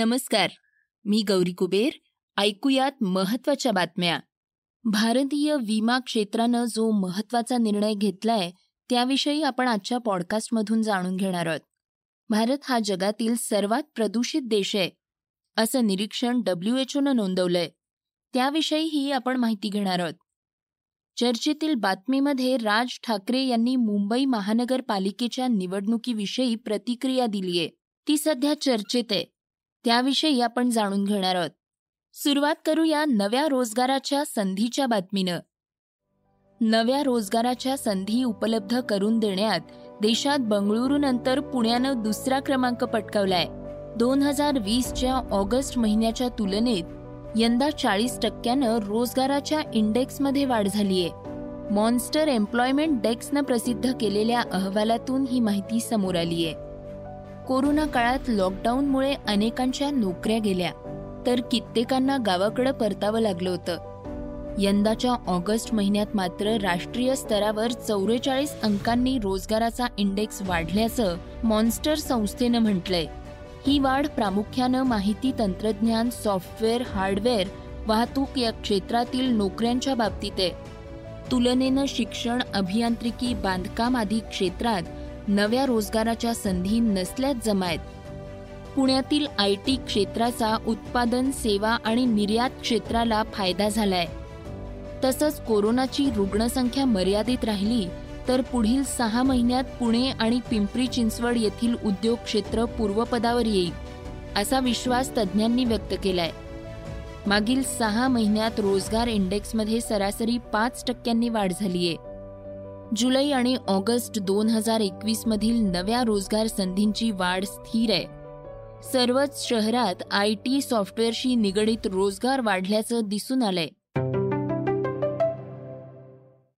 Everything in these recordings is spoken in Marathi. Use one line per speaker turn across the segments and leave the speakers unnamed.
नमस्कार. मी गौरी कुबेर. ऐकूयात महत्त्वाच्या बातम्या. भारतीय विमा क्षेत्रानं जो महत्त्वाचा निर्णय घेतलाय त्याविषयी आपण आजच्या पॉडकास्टमधून जाणून घेणार आहोत. भारत हा जगातील सर्वात प्रदूषित देश आहे असं निरीक्षण डब्ल्यू एच ओनं नोंदवलंय. त्याविषयीही आपण माहिती घेणार आहोत. चर्चेतील बातमीमध्ये राज ठाकरे यांनी मुंबई महानगरपालिकेच्या निवडणुकीविषयी प्रतिक्रिया दिलीय. ती सध्या चर्चेत आहे. त्याविषयी आपण जाणून घेणार आहोत. सुरुवात करूया नव्या रोजगाराच्या संधीच्या बातमीनं. नव्या रोजगाराच्या संधी उपलब्ध करून देण्यात देशात बंगळुरूनंतर पुण्यानं दुसरा क्रमांक पटकावलाय. दोन हजार वीसच्या ऑगस्ट महिन्याच्या तुलनेत यंदा चाळीस टक्क्यानं रोजगाराच्या इंडेक्समध्ये वाढ झालीय. मॉन्स्टर एम्प्लॉयमेंट डेस्कनं प्रसिद्ध केलेल्या अहवालातून ही माहिती समोर आलीय. कोरोना काळात लॉकडाऊनमुळे अनेकांच्या नोकऱ्या गेल्या तर कित्येकांना गावाकडं परतावं लागलं होतं. यंदाच्या ऑगस्ट महिन्यात मात्र राष्ट्रीय स्तरावर चौवेचाळीस अंकांनी रोजगाराचा इंडेक्स वाढल्याचं मॉन्स्टर संस्थेनं म्हटलंय. ही वाढ प्रामुख्यानं माहिती तंत्रज्ञान सॉफ्टवेअर हार्डवेअर वाहतूक या क्षेत्रातील नोकऱ्यांच्या बाबतीत आहे. तुलनेनं शिक्षण अभियांत्रिकी बांधकाम आदी क्षेत्रात नव्या रोजगाराच्या संधी नसल्याच जमायत. पुण्यातील आय टी क्षेत्राचा उत्पादन सेवा आणि निर्यात क्षेत्राला फायदा झालाय. तसंच कोरोनाची रुग्णसंख्या मर्यादित राहिली तर पुढील सहा महिन्यात पुणे आणि पिंपरी चिंचवड येथील उद्योग क्षेत्र पूर्वपदावर येईल असा विश्वास तज्ज्ञांनी व्यक्त केलाय. मागील सहा महिन्यात रोजगार इंडेक्समध्ये सरासरी पाच टक्क्यांनी वाढ झालीय. जुलै आणि ऑगस्ट दोन हजार एकवीस मधील नव्या रोजगार संधींची वाढ स्थिर आहे. सर्वच शहरात आय टी सॉफ्टवेअरशी निगडीत रोजगार वाढल्याचं दिसून आलंय.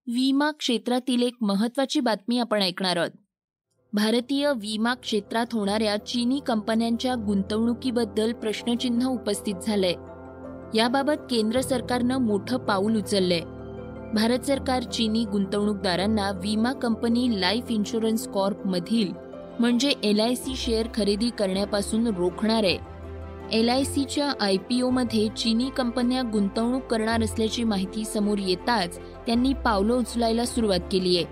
विमा क्षेत्रातील एक महत्वाची बातमी आपण ऐकणार आहोत. भारतीय विमा क्षेत्रात होणाऱ्या चीनी कंपन्यांच्या गुंतवणुकीबद्दल प्रश्नचिन्ह उपस्थित झालंय. याबाबत केंद्र सरकारनं मोठं पाऊल उचललंय. भारत सरकार चीनी गुंतवणूकदारांना विमा कंपनी लाईफ इन्शुरन्स कॉर्प मधील म्हणजे एल आय सी शेअर खरेदी करण्यापासून रोखणार आहे. एल आय सीच्या आय पी ओमध्ये चीनी कंपन्या गुंतवणूक करणार असल्याची माहिती समोर येताच त्यांनी पावलं उचलायला सुरुवात केली आहे.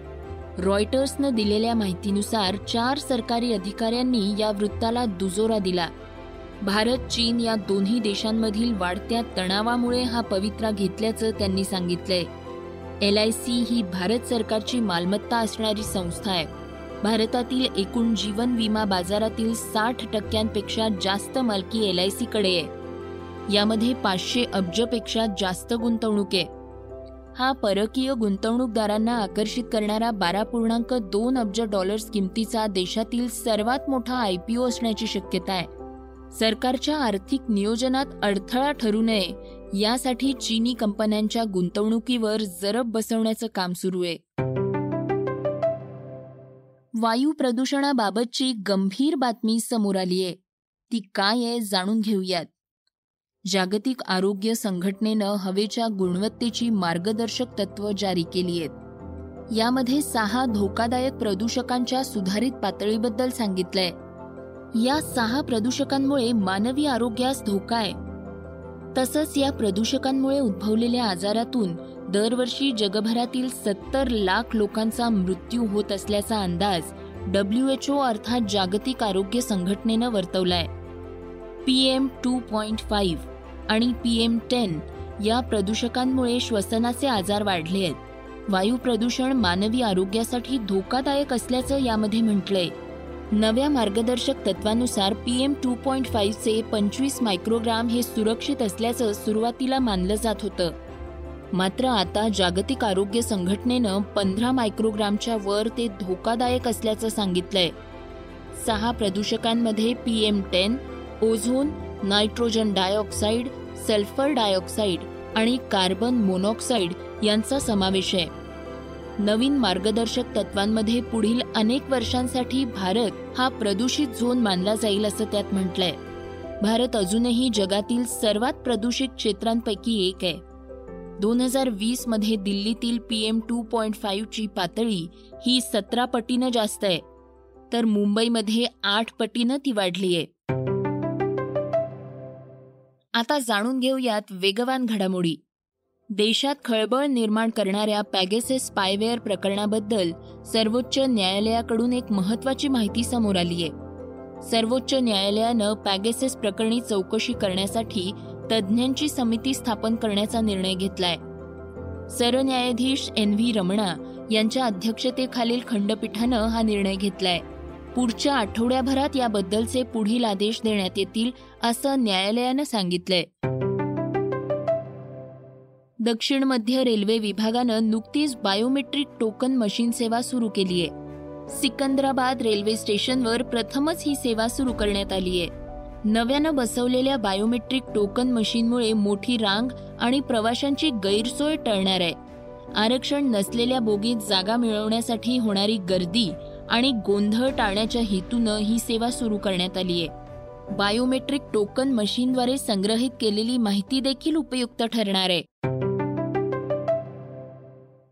रॉयटर्सनं दिलेल्या माहितीनुसार चार सरकारी अधिकाऱ्यांनी या वृत्ताला दुजोरा दिला. भारत चीन या दोन्ही देशांमधील वाढत्या तणावामुळे हा पवित्रा घेतल्याचं त्यांनी सांगितलंय. एल आय सी ही भारत सरकारची मालमत्ता असणारी संस्था आहे. भारतातील एकूण जीवन विमा बाजारातील साठ टक्क्यांपेक्षा जास्त मालकी एल आयकडे आहे. यामध्ये पाचशे अब्जपेक्षा जास्त गुंतवणूक आहे. हा परकीय गुंतवणूकदारांना आकर्षित करणारा बारा पूर्णांक दोन अब्ज डॉलर्स किमतीचा देशातील सर्वात मोठा आय पी ओ असण्याची शक्यता आहे. सरकारच्या आर्थिक नियोजनात अडथळा ठरू नये यासाठी चीनी कंपन्यांच्या गुंतवणुकीवर जरब बसवण्याचं काम सुरू आहे. वायू प्रदूषणाबाबतची गंभीर बातमी समोर आली आहे. ती काय आहे जाणून घेऊयात. जागतिक आरोग्य संघटनेनं हवेच्या गुणवत्तेची मार्गदर्शक तत्व जारी केली आहेत. यामध्ये सहा धोकादायक प्रदूषकांच्या सुधारित पातळीबद्दल सांगितलंय. या सहा प्रदूषकांमुळे मानवी आरोग्यास धोका आहे. तसंच या प्रदूषकांमुळे उद्भवलेल्या आजारातून दरवर्षी जगभरातील सत्तर लाख लोकांचा मृत्यू होत असल्याचा अंदाज डब्ल्यू एच ओ अर्थात जागतिक आरोग्य संघटनेनं वर्तवलाय. P M two point five आणि पी एम टेन या प्रदूषकांमुळे श्वसनाचे आजार वाढले आहेत. वायू प्रदूषण मानवी आरोग्यासाठी धोकादायक असल्याचं यामध्ये म्हटलंय. नव्या मार्गदर्शक तत्वानुसार पीएम टू पॉईंट फाईव्हचे पंचवीस मायक्रोग्राम हे सुरक्षित असल्याचं सुरुवातीला मानलं जात होतं. मात्र आता जागतिक आरोग्य संघटनेनं पंधरा मायक्रोग्रामच्या वर ते धोकादायक असल्याचं सांगितलंय. सहा प्रदूषकांमध्ये P M ten ozone nitrogen dioxide sulphur dioxide आणि कार्बन मोनॉक्साईड यांचा समावेश आहे. नवीन मार्गदर्शक तत्वांमध्ये पुढील अनेक वर्षांसाठी भारत हा प्रदूषित झोन मानला जाईल असं त्यात म्हटलंय. भारत अजूनही जगातील सर्वात प्रदूषित क्षेत्रांपैकी एक आहे. दोन हजार वीसमध्ये दिल्लीतील पीएम टू पॉइंट फाईव्हची पातळी ही सतरा पटीनं जास्त आहे. तर मुंबईमध्ये आठ पटीनं ती वाढली आहे. आता जाणून घेऊयात वेगवान घडामोडी. देशात खळबळ निर्माण करणाऱ्या पॅगेसेस स्पायवेअर प्रकरणाबद्दल सर्वोच्च न्यायालयाकडून एक महत्वाची माहिती समोर आली आहे. सर्वोच्च न्यायालयानं पॅगेसेस प्रकरणी चौकशी करण्यासाठी तज्ज्ञांची समिती स्थापन करण्याचा निर्णय घेतलाय. सरन्यायाधीश एन व्ही रमणा यांच्या अध्यक्षतेखालील खंडपीठानं हा निर्णय घेतलाय. पुढच्या आठवड्याभरात याबद्दलचे पुढील आदेश देण्यात येतील असं न्यायालयानं सांगितलंय. दक्षिण मध्य रेल्वे विभागानं नुकतीच बायोमेट्रिक टोकन मशीन सेवा सुरू केली आहे. सिकंदराबाद रेल्वे स्टेशनवर प्रथमच ही सेवा सुरू करण्यात आली आहे. नव्यानं बसवलेल्या बायोमेट्रिक टोकन मशीनमुळे मोठी रांग आणि प्रवाशांची गैरसोय टळणार आहे. आरक्षण नसलेल्या बोगीत जागा मिळवण्यासाठी होणारी गर्दी आणि गोंधळ टाळण्याच्या हेतूनं ही सेवा सुरू करण्यात आली आहे. बायोमेट्रिक टोकन मशीनद्वारे संग्रहित केलेली माहिती देखील उपयुक्त ठरणार आहे.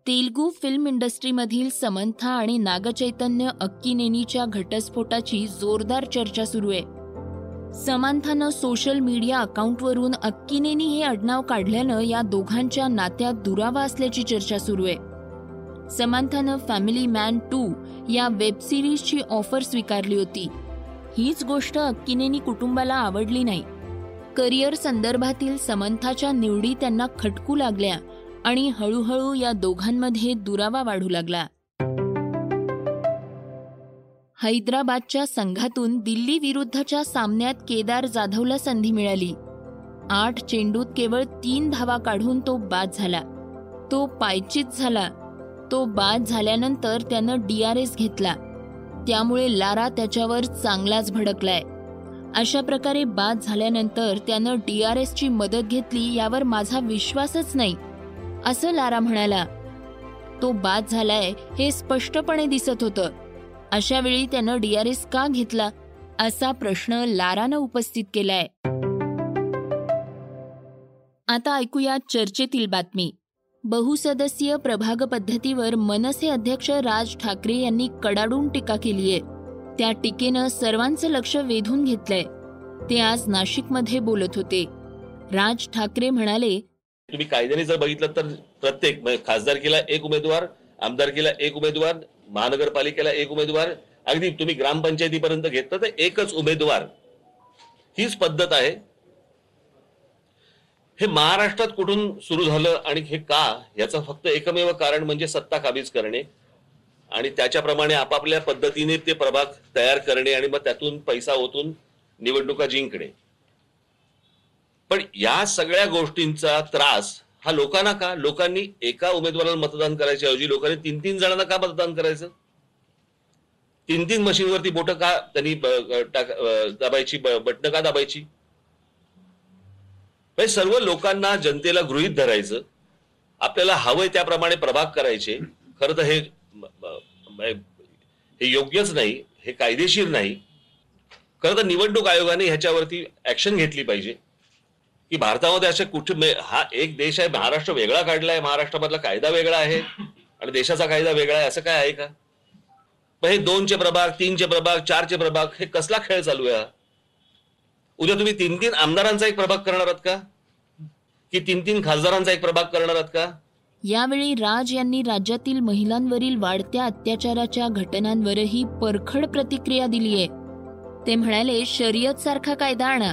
तेलगू फिल्म इंडस्ट्रीमधील समंथा आणि नागचैतन्य अक्कीनेनीच्या घटस्फोटाची जोरदार चर्चा सुरू आहे. समांथानं सोशल मीडिया अकाउंटवरून अक्कीनेनी हे आडनाव काढल्यानं या दोघांच्या नात्यात दुरावा असल्याची चर्चा सुरू आहे. समांथानं फॅमिली मॅन टू या वेब सिरीजची ऑफर स्वीकारली होती. हीच गोष्ट अक्कीनेनी कुटुंबाला आवडली नाही. करिअर संदर्भातील समंथाच्या निवडी त्यांना खटकू लागल्या. आणि हळूहळू या दोघांमध्ये दुरावा वाढू लागला. हैदराबादच्या संघातून दिल्ली विरुद्धच्या सामन्यात केदार जाधवला संधी मिळाली. आठ चेंडूत केवळ तीन धावा काढून तो बाद झाला. तो पायचित झाला. तो बाद झाल्यानंतर त्यानं डीआरएस घेतला. त्यामुळे लारा त्याच्यावर चांगलाच भडकलाय. अशा प्रकारे बाद झाल्यानंतर त्यानं डीआरएसची मदत घेतली यावर माझा विश्वासच नाही. असं लारा म्हणाला. तो बाद झालाय हे स्पष्टपणे दिसत होतं. अशा वेळी त्यानं डीआरएस का घेतला असा प्रश्न लारानं उपस्थित केलाय. आता ऐकूया चर्चेतील बातमी. बहुसदस्यीय प्रभाग पद्धतीवर मनसे अध्यक्ष राज ठाकरे यांनी कडाडून टीका केलीय. त्या टीकेनं सर्वांचं लक्ष वेधून घेतलंय. ते आज नाशिकमध्ये बोलत होते. राज ठाकरे म्हणाले
तुम्ही कायद्याने जर बघितलं तर प्रत्येक म्हणजे खासदारकीला एक उमेदवार आमदारकीला एक उमेदवार महानगरपालिकेला एक उमेदवार अगदी तुम्ही ग्रामपंचायतीपर्यंत घेतलं तर एकच उमेदवार. हीच पद्धत आहे. हे महाराष्ट्रात कुठून सुरू झालं आणि हे का? याचं फक्त एकमेव कारण म्हणजे सत्ता काबीज करणे आणि त्याच्याप्रमाणे आपापल्या पद्धतीने ते प्रभाग तयार करणे आणि मग त्यातून पैसा ओतून निवडणुका जिंकणे. पण या सगळ्या गोष्टींचा त्रास हा लोकांना का? लोकांनी एका उमेदवाराला मतदान करायच्या ऐवजी लोकांनी तीन तीन जणांना का मतदान करायचं? तीन तीन मशीनवरती बोट का त्यांनी दाबायची बटणं का दाबायची? म्हणजे सर्व लोकांना जनतेला गृहित धरायचं. आपल्याला हवंय त्याप्रमाणे प्रभाग करायचे. खरं तर हे हे योग्यच नाही. हे कायदेशीर नाही. खरं तर निवडणूक आयोगाने ह्याच्यावरती ऍक्शन घेतली पाहिजे. की भारतामध्ये असे कुठे हा एक देश आहे महाराष्ट्र वेगळा काढलाय महाराष्ट्रामधला कायदा वेगळा आहे आणि देशाचा कायदा वेगळा आहे असं काय आहे का? पण हे दोनचे प्रभाग तीनचे प्रभाग चारचे प्रभाग हे कसला खेळ चालू आहे उद्या तुम्ही तीन तीन आमदारांचा एक प्रभाग करणार आहात का? की तीन तीन खासदारांचा एक प्रभाग करणार आहात का?
यावेळी राज यांनी राज्यातील महिलांवरील वाढत्या अत्याचाराच्या घटनांवरही परखड प्रतिक्रिया दिली आहे ते म्हणाले शर्यत सारखा कायदा आणा.